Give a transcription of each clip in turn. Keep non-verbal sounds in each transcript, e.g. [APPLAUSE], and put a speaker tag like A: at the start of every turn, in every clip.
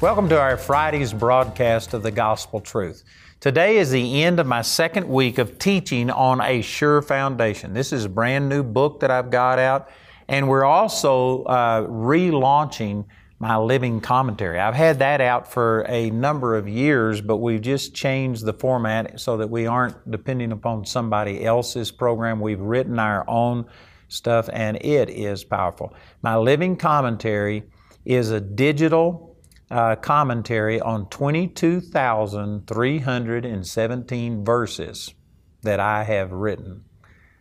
A: Welcome to our Friday's broadcast of the Gospel Truth. Today is the end of my second week of teaching on a sure foundation. This is a brand new book that I've got out, and we're also uh, relaunching my living commentary. I've had that out for a number of years, but we've just changed the format so that we aren't depending upon somebody else's program. We've written our own stuff, and it is powerful. My living commentary is a digital uh, commentary on 22,317 verses that I have written.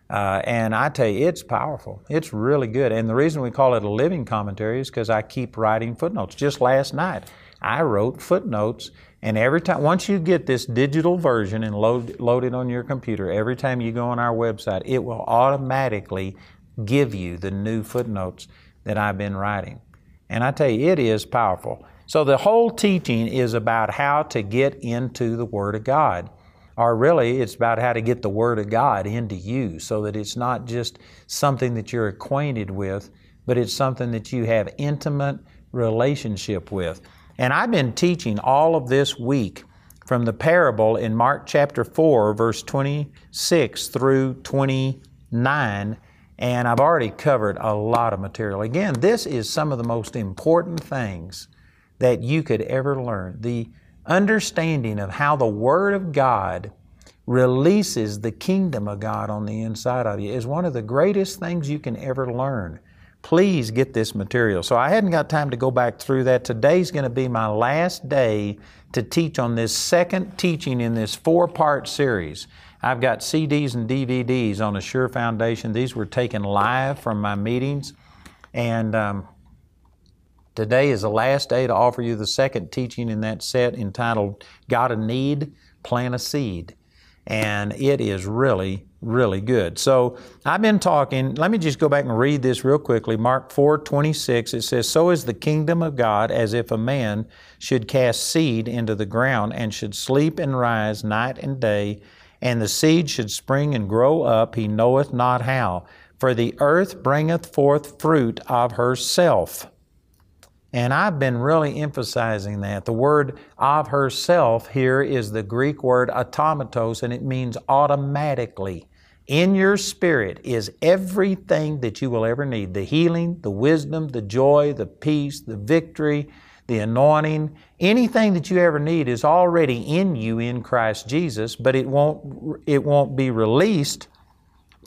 A: Uh, and I tell you, it's powerful. It's really good. And the reason we call it a living commentary is because I keep writing footnotes. Just last night, I wrote footnotes. And every time, once you get this digital version and load, load it on your computer, every time you go on our website, it will automatically give you the new footnotes that I've been writing. And I tell you, it is powerful. So the whole teaching is about how to get into the Word of God or really it's about how to get the Word of God into you so that it's not just something that you're acquainted with, but it's something that you have intimate relationship with. And I've been teaching all of this week from the parable in Mark chapter 4, verse 26 through 29, and I've already covered a lot of material. Again, this is some of the most important things that you could ever learn. The understanding of how the Word of God releases the kingdom of God on the inside of you is one of the greatest things you can ever learn. Please get this material. So I hadn't got time to go back through that. Today's going to be my last day to teach on this second teaching in this four part series. I've got CDs and DVDs on a Sure Foundation. These were taken live from my meetings. And um, Today is the last day to offer you the second teaching in that set entitled Got a Need? Plant a Seed. And it is really, really good. So I've been talking, let me just go back and read this real quickly. Mark 4 26, it says, So is the kingdom of God as if a man should cast seed into the ground and should sleep and rise night and day, and the seed should spring and grow up, he knoweth not how. For the earth bringeth forth fruit of herself and I've been really emphasizing that. The word of herself here is the Greek word automatos, and it means automatically. In your spirit is everything that you will ever need the healing, the wisdom, the joy, the peace, the victory, the anointing. Anything that you ever need is already in you in Christ Jesus, but it won't, it won't be released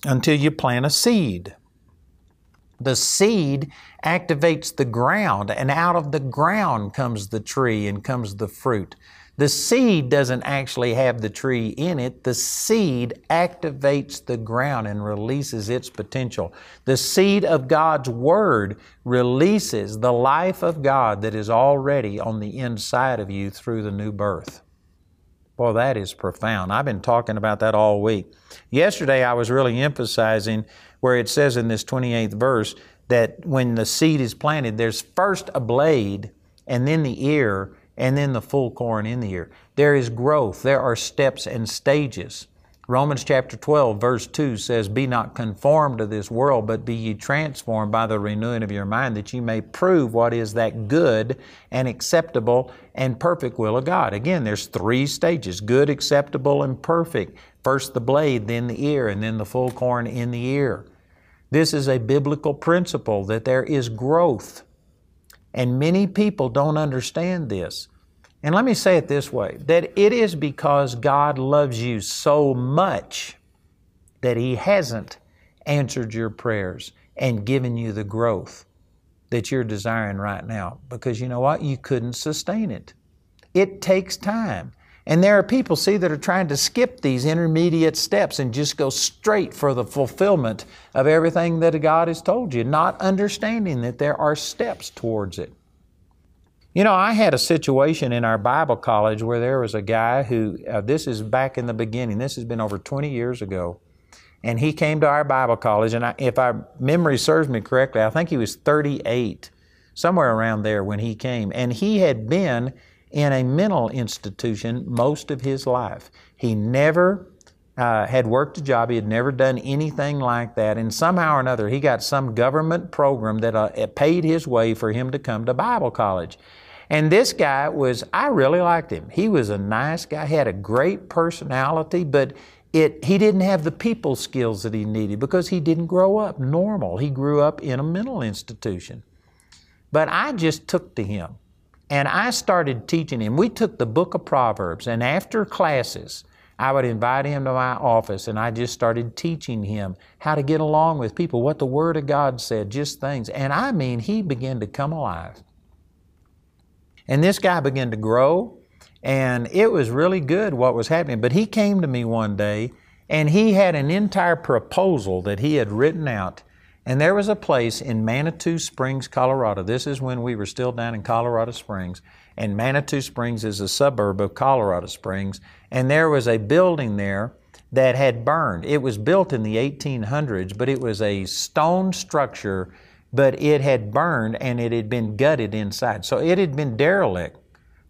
A: until you plant a seed. The seed activates the ground, and out of the ground comes the tree and comes the fruit. The seed doesn't actually have the tree in it. The seed activates the ground and releases its potential. The seed of God's Word releases the life of God that is already on the inside of you through the new birth. Boy, that is profound. I've been talking about that all week. Yesterday, I was really emphasizing where it says in this 28th verse that when the seed is planted, there's first a blade, and then the ear, and then the full corn in the ear. There is growth, there are steps and stages. Romans chapter 12, verse 2 says, Be not conformed to this world, but be ye transformed by the renewing of your mind, that ye may prove what is that good and acceptable and perfect will of God. Again, there's three stages good, acceptable, and perfect. First the blade, then the ear, and then the full corn in the ear. This is a biblical principle that there is growth. And many people don't understand this. And let me say it this way that it is because God loves you so much that He hasn't answered your prayers and given you the growth that you're desiring right now. Because you know what? You couldn't sustain it. It takes time. And there are people, see, that are trying to skip these intermediate steps and just go straight for the fulfillment of everything that God has told you, not understanding that there are steps towards it. You know, I had a situation in our Bible college where there was a guy who, uh, this is back in the beginning, this has been over 20 years ago, and he came to our Bible college, and I, if our memory serves me correctly, I think he was 38, somewhere around there when he came, and he had been in a mental institution most of his life. He never uh, had worked a job. He had never done anything like that. And somehow or another, he got some government program that uh, paid his way for him to come to Bible college. And this guy was, I really liked him. He was a nice guy, had a great personality, but it, he didn't have the people skills that he needed because he didn't grow up normal. He grew up in a mental institution. But I just took to him and I started teaching him. We took the book of Proverbs, and after classes, I would invite him to my office and I just started teaching him how to get along with people, what the Word of God said, just things. And I mean, he began to come alive. And this guy began to grow, and it was really good what was happening. But he came to me one day, and he had an entire proposal that he had written out. And there was a place in Manitou Springs, Colorado. This is when we were still down in Colorado Springs. And Manitou Springs is a suburb of Colorado Springs. And there was a building there that had burned. It was built in the 1800s, but it was a stone structure but it had burned and it had been gutted inside. So it had been derelict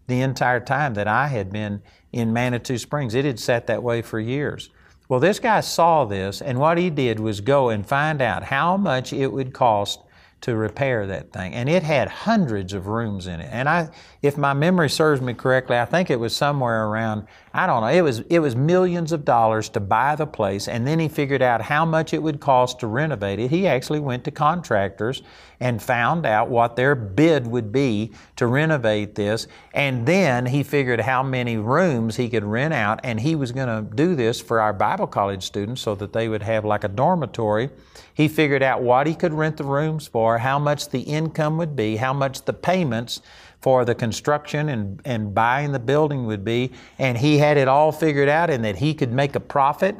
A: the entire time that I had been in Manitou Springs. It had sat that way for years. Well, this guy saw this, and what he did was go and find out how much it would cost to repair that thing. And it had hundreds of rooms in it. And I, if my memory serves me correctly, I think it was somewhere around, I don't know, it was, it was millions of dollars to buy the place. And then he figured out how much it would cost to renovate it. He actually went to contractors and found out what their bid would be to renovate this. And then he figured how many rooms he could rent out. And he was going to do this for our Bible college students so that they would have like a dormitory. He figured out what he could rent the rooms for, how much the income would be, how much the payments for the construction and, and buying the building would be. And he had it all figured out and that he could make a profit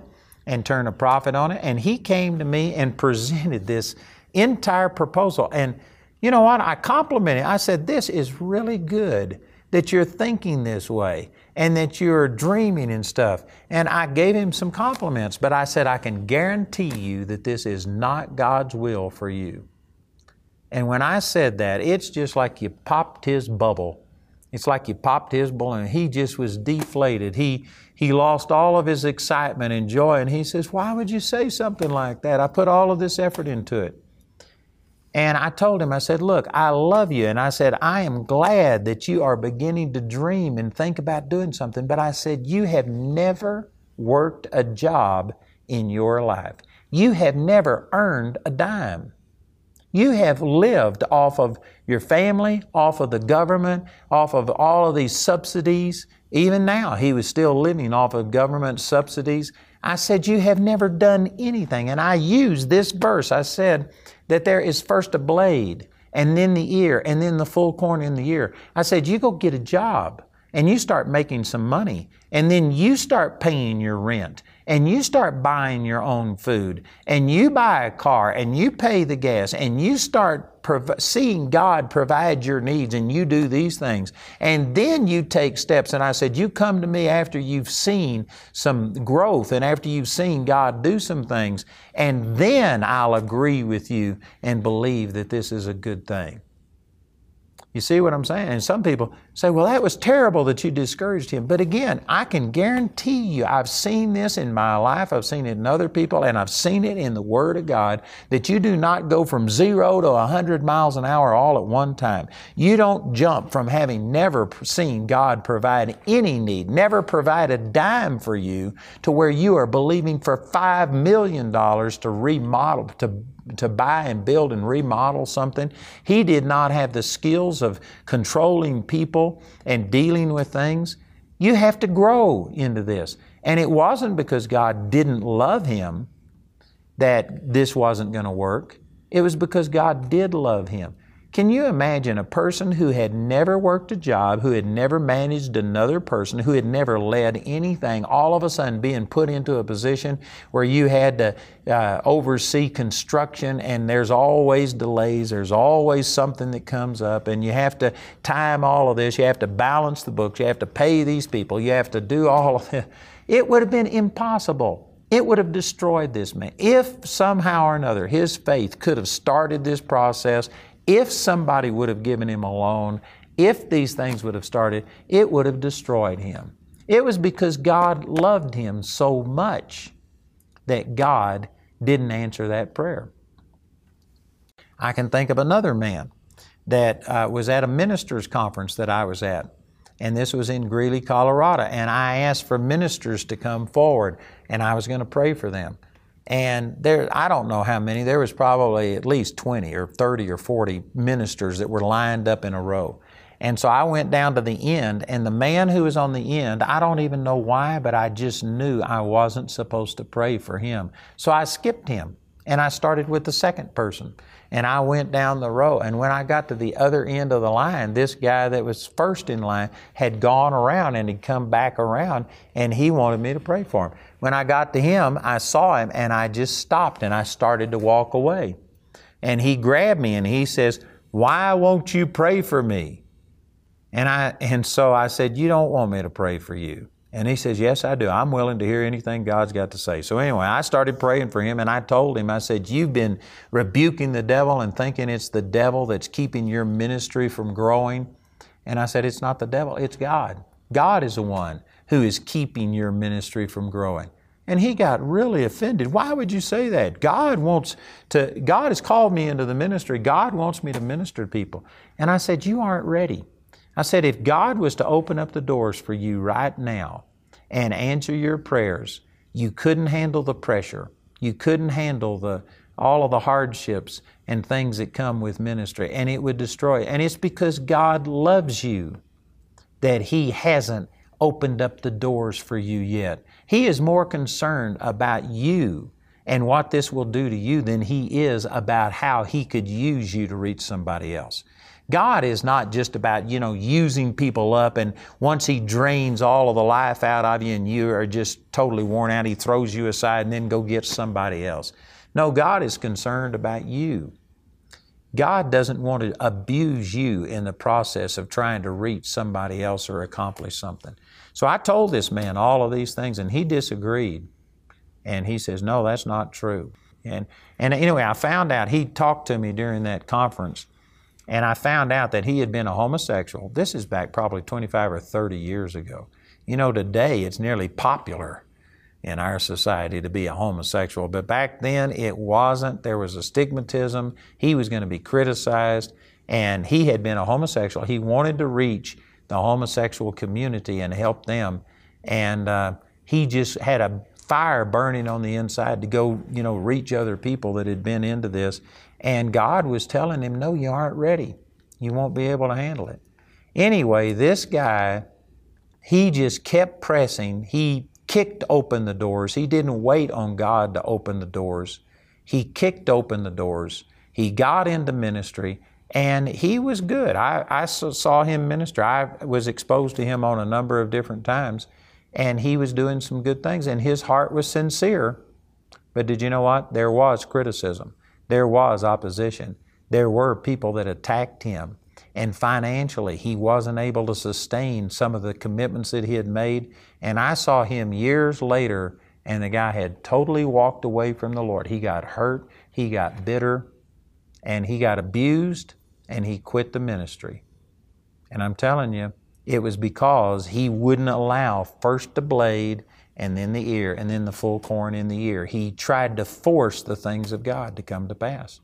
A: and turn a profit on it. And he came to me and [LAUGHS] presented this entire proposal. And you know what? I complimented. I said, This is really good that you're thinking this way and that you're dreaming and stuff. And I gave him some compliments, but I said, I can guarantee you that this is not God's will for you. And when I said that, it's just like you popped his bubble. It's like you popped his balloon. He just was deflated. He, he lost all of his excitement and joy. And he says, Why would you say something like that? I put all of this effort into it. And I told him, I said, Look, I love you. And I said, I am glad that you are beginning to dream and think about doing something. But I said, You have never worked a job in your life. You have never earned a dime. You have lived off of your family, off of the government, off of all of these subsidies. Even now, he was still living off of government subsidies. I said, You have never done anything. And I used this verse. I said, that there is first a blade and then the ear and then the full corn in the ear. I said, you go get a job and you start making some money and then you start paying your rent and you start buying your own food and you buy a car and you pay the gas and you start prov- seeing God provide your needs and you do these things and then you take steps and I said you come to me after you've seen some growth and after you've seen God do some things and then I'll agree with you and believe that this is a good thing. You see what I'm saying? And some people say, well, that was terrible that you discouraged him. But again, I can guarantee you, I've seen this in my life, I've seen it in other people, and I've seen it in the Word of God, that you do not go from zero to 100 miles an hour all at one time. You don't jump from having never seen God provide any need, never provide a dime for you, to where you are believing for $5 million to remodel, to to buy and build and remodel something. He did not have the skills of controlling people and dealing with things. You have to grow into this. And it wasn't because God didn't love him that this wasn't going to work. It was because God did love him. Can you imagine a person who had never worked a job, who had never managed another person, who had never led anything, all of a sudden being put into a position where you had to uh, oversee construction and there's always delays, there's always something that comes up, and you have to time all of this, you have to balance the books, you have to pay these people, you have to do all of this. It would have been impossible. It would have destroyed this man. If somehow or another his faith could have started this process, if somebody would have given him a loan, if these things would have started, it would have destroyed him. It was because God loved him so much that God didn't answer that prayer. I can think of another man that uh, was at a minister's conference that I was at, and this was in Greeley, Colorado, and I asked for ministers to come forward, and I was going to pray for them. And there, I don't know how many, there was probably at least 20 or 30 or 40 ministers that were lined up in a row. And so I went down to the end, and the man who was on the end, I don't even know why, but I just knew I wasn't supposed to pray for him. So I skipped him, and I started with the second person. And I went down the row, and when I got to the other end of the line, this guy that was first in line had gone around and had come back around, and he wanted me to pray for him. When I got to him, I saw him and I just stopped and I started to walk away. And he grabbed me and he says, Why won't you pray for me? And I and so I said, You don't want me to pray for you. And he says, Yes, I do. I'm willing to hear anything God's got to say. So anyway, I started praying for him and I told him, I said, You've been rebuking the devil and thinking it's the devil that's keeping your ministry from growing. And I said, It's not the devil, it's God. God is the one who is keeping your ministry from growing. And he got really offended. Why would you say that? God wants to, God has called me into the ministry. God wants me to minister to people. And I said, You aren't ready. I said, if God was to open up the doors for you right now and answer your prayers, you couldn't handle the pressure. You couldn't handle the, all of the hardships and things that come with ministry, and it would destroy. And it's because God loves you that He hasn't opened up the doors for you yet. He is more concerned about you and what this will do to you than He is about how He could use you to reach somebody else. God is not just about, you know, using people up and once He drains all of the life out of you and you are just totally worn out, He throws you aside and then go get somebody else. No, God is concerned about you. God doesn't want to abuse you in the process of trying to reach somebody else or accomplish something. So I told this man all of these things and he disagreed. And he says, No, that's not true. And, and anyway, I found out he talked to me during that conference and I found out that he had been a homosexual. This is back probably 25 or 30 years ago. You know, today it's nearly popular in our society to be a homosexual, but back then it wasn't. There was a stigmatism. He was going to be criticized, and he had been a homosexual. He wanted to reach the homosexual community and help them, and uh, he just had a fire burning on the inside to go, you know, reach other people that had been into this. And God was telling him, No, you aren't ready. You won't be able to handle it. Anyway, this guy, he just kept pressing. He kicked open the doors. He didn't wait on God to open the doors. He kicked open the doors. He got into ministry and he was good. I, I saw him minister. I was exposed to him on a number of different times, and he was doing some good things, and his heart was sincere. But did you know what? There was criticism. There was opposition. There were people that attacked him. And financially, he wasn't able to sustain some of the commitments that he had made. And I saw him years later, and the guy had totally walked away from the Lord. He got hurt, he got bitter, and he got abused, and he quit the ministry. And I'm telling you, it was because he wouldn't allow first the blade and then the ear, and then the full corn in the ear. He tried to force the things of God to come to pass.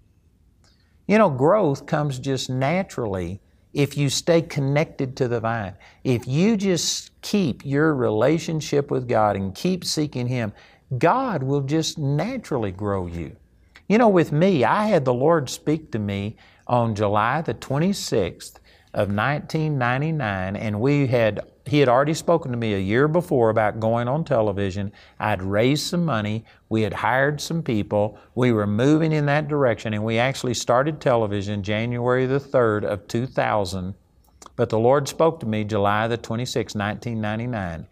A: You know, growth comes just naturally if you stay connected to the vine. If you just keep your relationship with God and keep seeking Him, God will just naturally grow you. You know, with me, I had the Lord speak to me on July the 26th of 1999, and we had he had already spoken to me a year before about going on television. I'd raised some money. We had hired some people. We were moving in that direction, and we actually started television January the 3rd of 2000. But the Lord spoke to me July the 26th, 1999,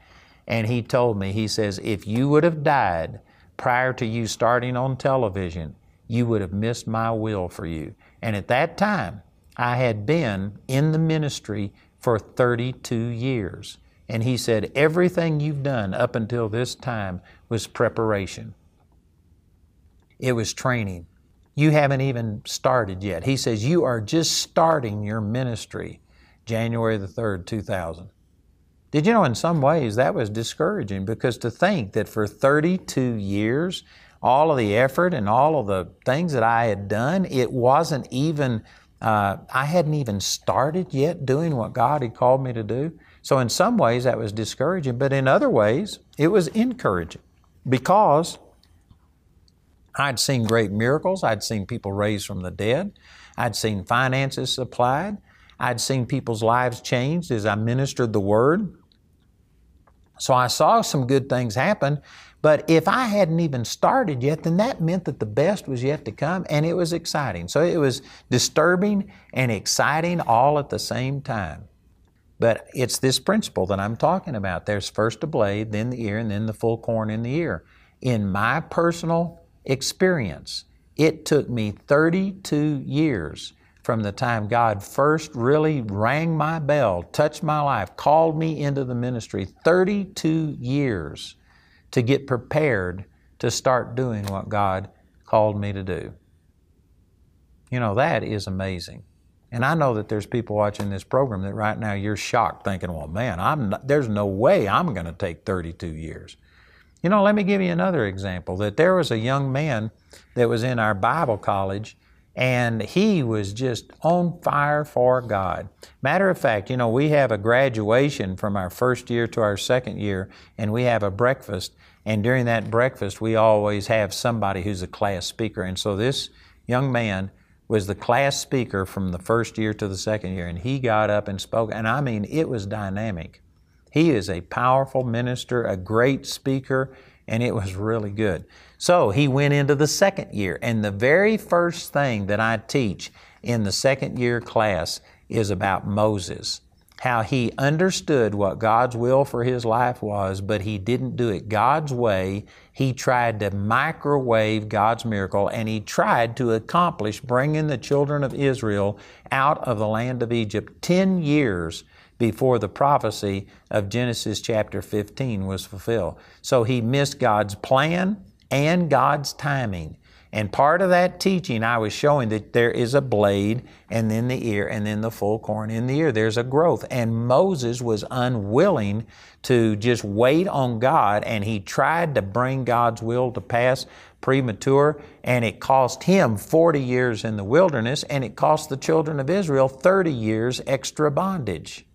A: and He told me, He says, if you would have died prior to you starting on television, you would have missed my will for you. And at that time, I had been in the ministry for 32 years. And he said, Everything you've done up until this time was preparation, it was training. You haven't even started yet. He says, You are just starting your ministry January the 3rd, 2000. Did you know in some ways that was discouraging because to think that for 32 years, all of the effort and all of the things that I had done, it wasn't even uh, I hadn't even started yet doing what God had called me to do. So, in some ways, that was discouraging, but in other ways, it was encouraging because I'd seen great miracles. I'd seen people raised from the dead. I'd seen finances supplied. I'd seen people's lives changed as I ministered the Word. So I saw some good things happen, but if I hadn't even started yet, then that meant that the best was yet to come, and it was exciting. So it was disturbing and exciting all at the same time. But it's this principle that I'm talking about. There's first a blade, then the ear, and then the full corn in the ear. In my personal experience, it took me 32 years from the time God first really rang my bell, touched my life, called me into the ministry. 32 years to get prepared to start doing what God called me to do. You know, that is amazing. And I know that there's people watching this program that right now you're shocked thinking, well, man, I'm not, there's no way I'm going to take 32 years. You know, let me give you another example that there was a young man that was in our Bible college and he was just on fire for God. Matter of fact, you know, we have a graduation from our first year to our second year, and we have a breakfast. And during that breakfast, we always have somebody who's a class speaker. And so this young man was the class speaker from the first year to the second year, and he got up and spoke. And I mean, it was dynamic. He is a powerful minister, a great speaker, and it was really good. So he went into the second year, and the very first thing that I teach in the second year class is about Moses. How he understood what God's will for his life was, but he didn't do it God's way. He tried to microwave God's miracle and he tried to accomplish bringing the children of Israel out of the land of Egypt 10 years before the prophecy of Genesis chapter 15 was fulfilled. So he missed God's plan, and God's timing. And part of that teaching, I was showing that there is a blade and then the ear and then the full corn in the ear. There's a growth. And Moses was unwilling to just wait on God and he tried to bring God's will to pass premature and it cost him 40 years in the wilderness and it cost the children of Israel 30 years extra bondage.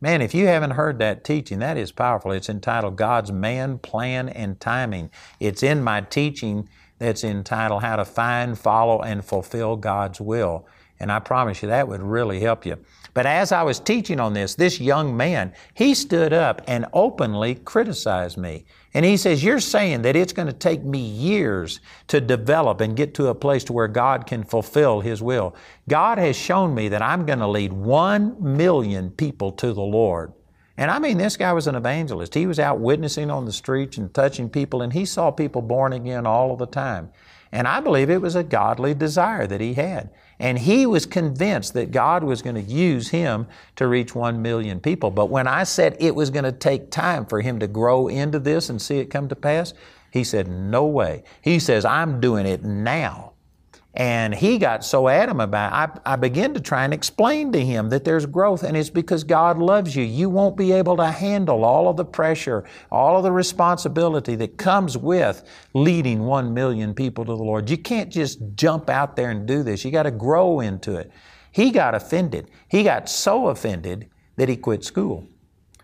A: Man, if you haven't heard that teaching, that is powerful. It's entitled God's Man, Plan, and Timing. It's in my teaching that's entitled How to Find, Follow, and Fulfill God's Will. And I promise you that would really help you. But as I was teaching on this, this young man, he stood up and openly criticized me. And he says, You're saying that it's going to take me years to develop and get to a place to where God can fulfill His will. God has shown me that I'm going to lead one million people to the Lord. And I mean, this guy was an evangelist. He was out witnessing on the streets and touching people, and he saw people born again all of the time. And I believe it was a godly desire that he had. And he was convinced that God was going to use him to reach one million people. But when I said it was going to take time for him to grow into this and see it come to pass, he said, No way. He says, I'm doing it now. And he got so adamant about it. I, I began to try and explain to him that there's growth, and it's because God loves you. You won't be able to handle all of the pressure, all of the responsibility that comes with leading one million people to the Lord. You can't just jump out there and do this. You got to grow into it. He got offended. He got so offended that he quit school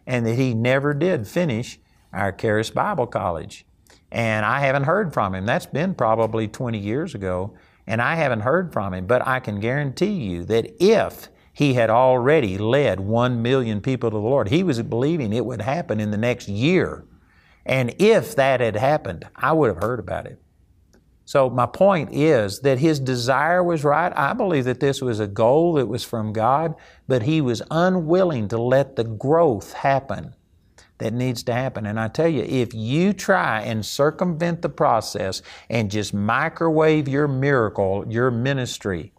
A: and that he never did finish our Charis Bible College. And I haven't heard from him. That's been probably 20 years ago and I haven't heard from him, but I can guarantee you that if He had already led one million people to the Lord. He was believing it would happen in the next year. And if that had happened, I would have heard about it. So, my point is that his desire was right. I believe that this was a goal that was from God, but he was unwilling to let the growth happen that needs to happen. And I tell you, if you try and circumvent the process and just microwave your miracle, your ministry,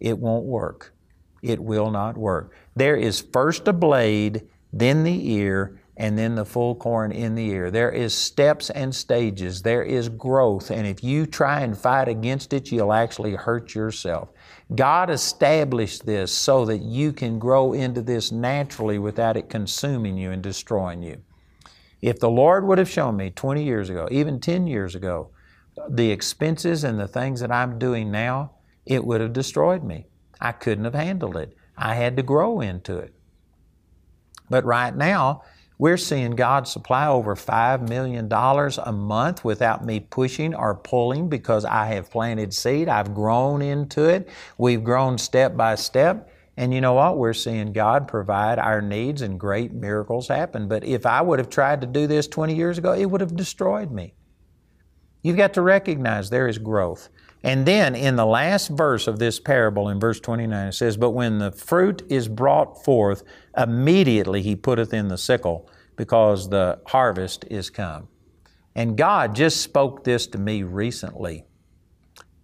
A: it won't work. It will not work. There is first a blade, then the ear, and then the full corn in the ear. There is steps and stages. There is growth. And if you try and fight against it, you'll actually hurt yourself. God established this so that you can grow into this naturally without it consuming you and destroying you. If the Lord would have shown me 20 years ago, even 10 years ago, the expenses and the things that I'm doing now, it would have destroyed me. I couldn't have handled it. I had to grow into it. But right now, we're seeing God supply over $5 million a month without me pushing or pulling because I have planted seed. I've grown into it. We've grown step by step. And you know what? We're seeing God provide our needs and great miracles happen. But if I would have tried to do this 20 years ago, it would have destroyed me. You've got to recognize there is growth. And then in the last verse of this parable, in verse 29, it says, But when the fruit is brought forth, immediately he putteth in the sickle, because the harvest is come. And God just spoke this to me recently.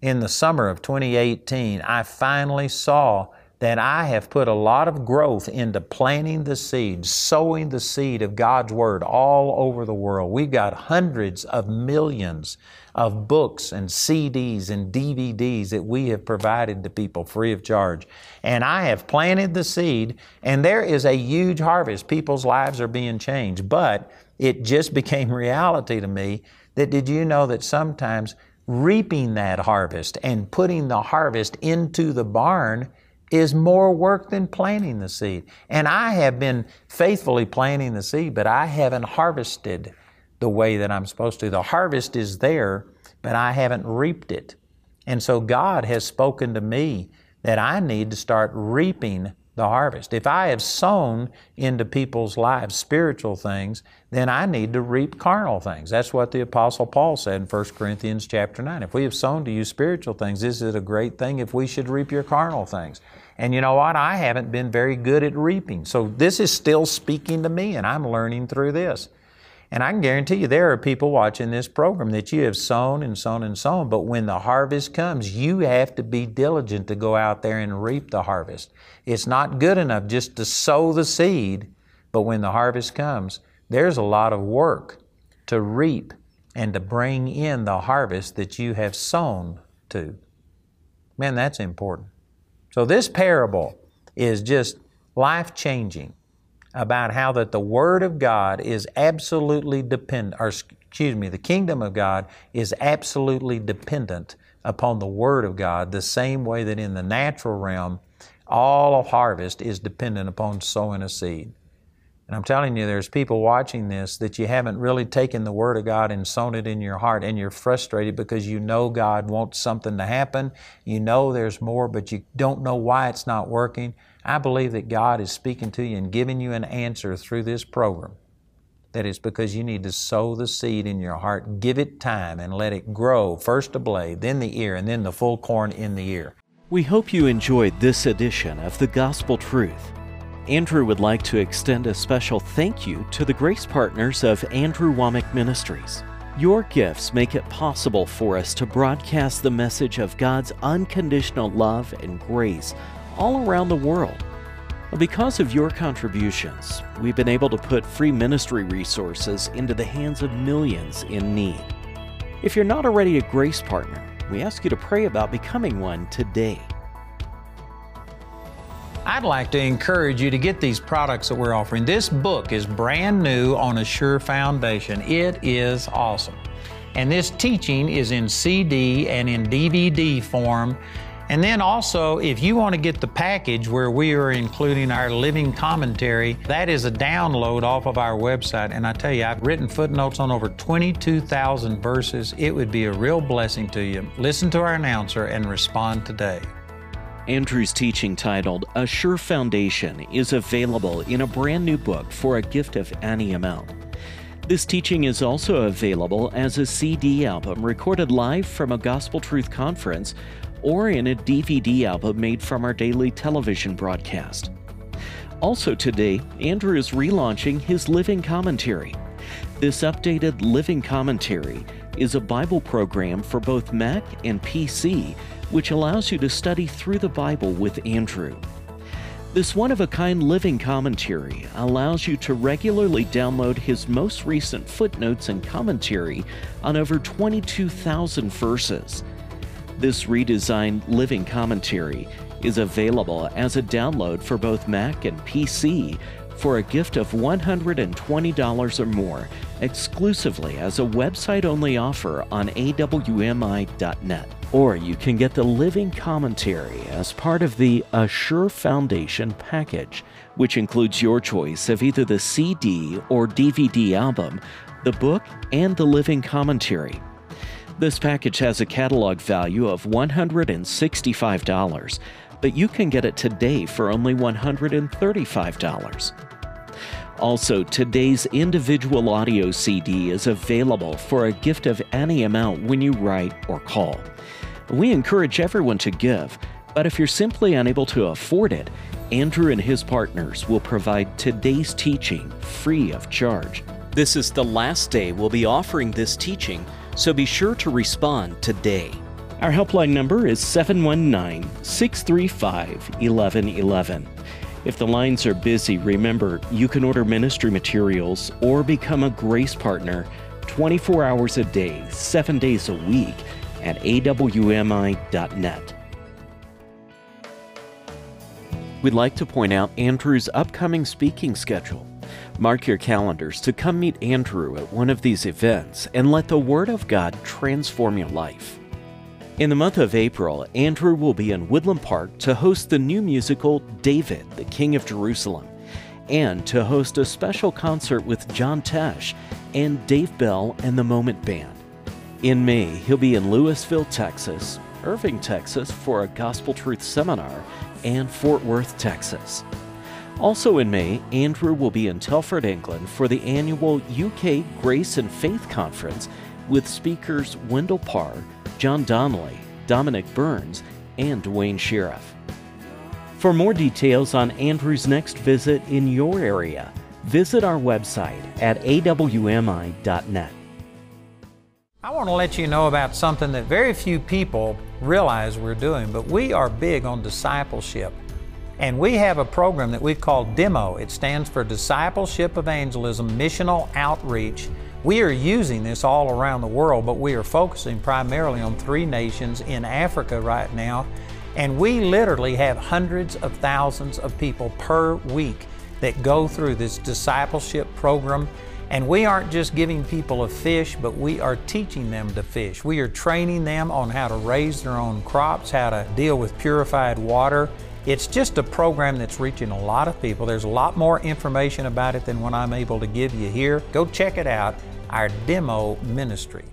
A: In the summer of 2018, I finally saw that I have put a lot of growth into planting the seed, sowing the seed of God's Word all over the world. We've got hundreds of millions of books and CDs and DVDs that we have provided to people free of charge. And I have planted the seed, and there is a huge harvest. People's lives are being changed. But it just became reality to me that did you know that sometimes reaping that harvest and putting the harvest into the barn is more work than planting the seed. And I have been faithfully planting the seed, but I haven't harvested the way that I'm supposed to. The harvest is there, but I haven't reaped it. And so God has spoken to me that I need to start reaping the harvest. If I have sown into people's lives spiritual things, then I need to reap carnal things. That's what the apostle Paul said in 1 Corinthians chapter 9. If we have sown to you spiritual things, is it a great thing if we should reap your carnal things? And you know what? I haven't been very good at reaping. So this is still speaking to me and I'm learning through this. And I can guarantee you there are people watching this program that you have sown and sown and sown, but when the harvest comes, you have to be diligent to go out there and reap the harvest. It's not good enough just to sow the seed, but when the harvest comes, there's a lot of work to reap and to bring in the harvest that you have sown to. Man, that's important. So this parable is just life changing about how that the Word of God is absolutely dependent, or excuse me, the kingdom of God is absolutely dependent upon the Word of God, the same way that in the natural realm, all of harvest is dependent upon sowing a seed. And I'm telling you, there's people watching this that you haven't really taken the Word of God and sown it in your heart, and you're frustrated because you know God wants something to happen. You know there's more, but you don't know why it's not working. I believe that God is speaking to you and giving you an answer through this program. That is because you need to sow the seed in your heart, give it time, and let it grow first a blade, then the ear, and then the full corn in the ear.
B: We hope you enjoyed this edition of The Gospel Truth. Andrew would like to extend a special thank you to the grace partners of Andrew Wommack Ministries. Your gifts make it possible for us to broadcast the message of God's unconditional love and grace all around the world. Because of your contributions, we've been able to put free ministry resources into the hands of millions in need. If you're not already a grace partner, we ask you to pray about becoming one today.
A: I'd like to encourage you to get these products that we're offering. This book is brand new on a sure foundation. It is awesome. And this teaching is in CD and in DVD form. And then also, if you want to get the package where we are including our living commentary, that is a download off of our website. And I tell you, I've written footnotes on over 22,000 verses. It would be a real blessing to you. Listen to our announcer and respond today.
B: Andrew's teaching titled A Sure Foundation is available in a brand new book for a gift of any amount. This teaching is also available as a CD album recorded live from a Gospel Truth conference or in a DVD album made from our daily television broadcast. Also, today, Andrew is relaunching his Living Commentary. This updated Living Commentary is a Bible program for both Mac and PC, which allows you to study through the Bible with Andrew. This one of a kind living commentary allows you to regularly download his most recent footnotes and commentary on over 22,000 verses. This redesigned living commentary is available as a download for both Mac and PC for a gift of $120 or more, exclusively as a website only offer on awmi.net. Or you can get the living commentary as part of the A Sure Foundation package, which includes your choice of either the CD or DVD album, the book, and the living commentary. This package has a catalog value of $165 but you can get it today for only $135. Also, today's individual audio CD is available for a gift of any amount when you write or call. We encourage everyone to give, but if you're simply unable to afford it, Andrew and his partners will provide today's teaching free of charge. This is the last day we'll be offering this teaching, so be sure to respond today. Our helpline number is 719 635 1111. If the lines are busy, remember you can order ministry materials or become a grace partner 24 hours a day, 7 days a week at awmi.net. We'd like to point out Andrew's upcoming speaking schedule. Mark your calendars to come meet Andrew at one of these events and let the Word of God transform your life. In the month of April, Andrew will be in Woodland Park to host the new musical David, the King of Jerusalem, and to host a special concert with John Tesh and Dave Bell and the Moment Band. In May, he'll be in Lewisville, Texas, Irving, Texas for a Gospel Truth seminar, and Fort Worth, Texas. Also in May, Andrew will be in Telford, England for the annual UK Grace and Faith Conference with speakers Wendell Parr, John Donnelly, Dominic Burns, and Duane Sheriff. For more details on Andrew's next visit in your area, visit our website at awmi.net.
A: I want to let you know about something that very few people realize we're doing, but we are big on discipleship. And we have a program that we call DEMO. It stands for Discipleship Evangelism Missional Outreach we are using this all around the world, but we are focusing primarily on three nations in Africa right now. And we literally have hundreds of thousands of people per week that go through this discipleship program. And we aren't just giving people a fish, but we are teaching them to fish. We are training them on how to raise their own crops, how to deal with purified water, it's just a program that's reaching a lot of people. There's a lot more information about it than what I'm able to give you here. Go check it out our demo ministry.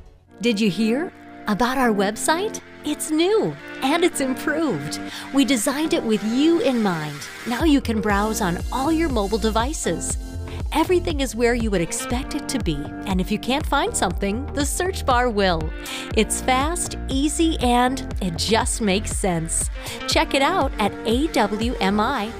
C: Did you hear about our website? It's new and it's improved. We designed it with you in mind. Now you can browse on all your mobile devices. Everything is where you would expect it to be, and if you can't find something, the search bar will. It's fast, easy, and it just makes sense. Check it out at awmi.net.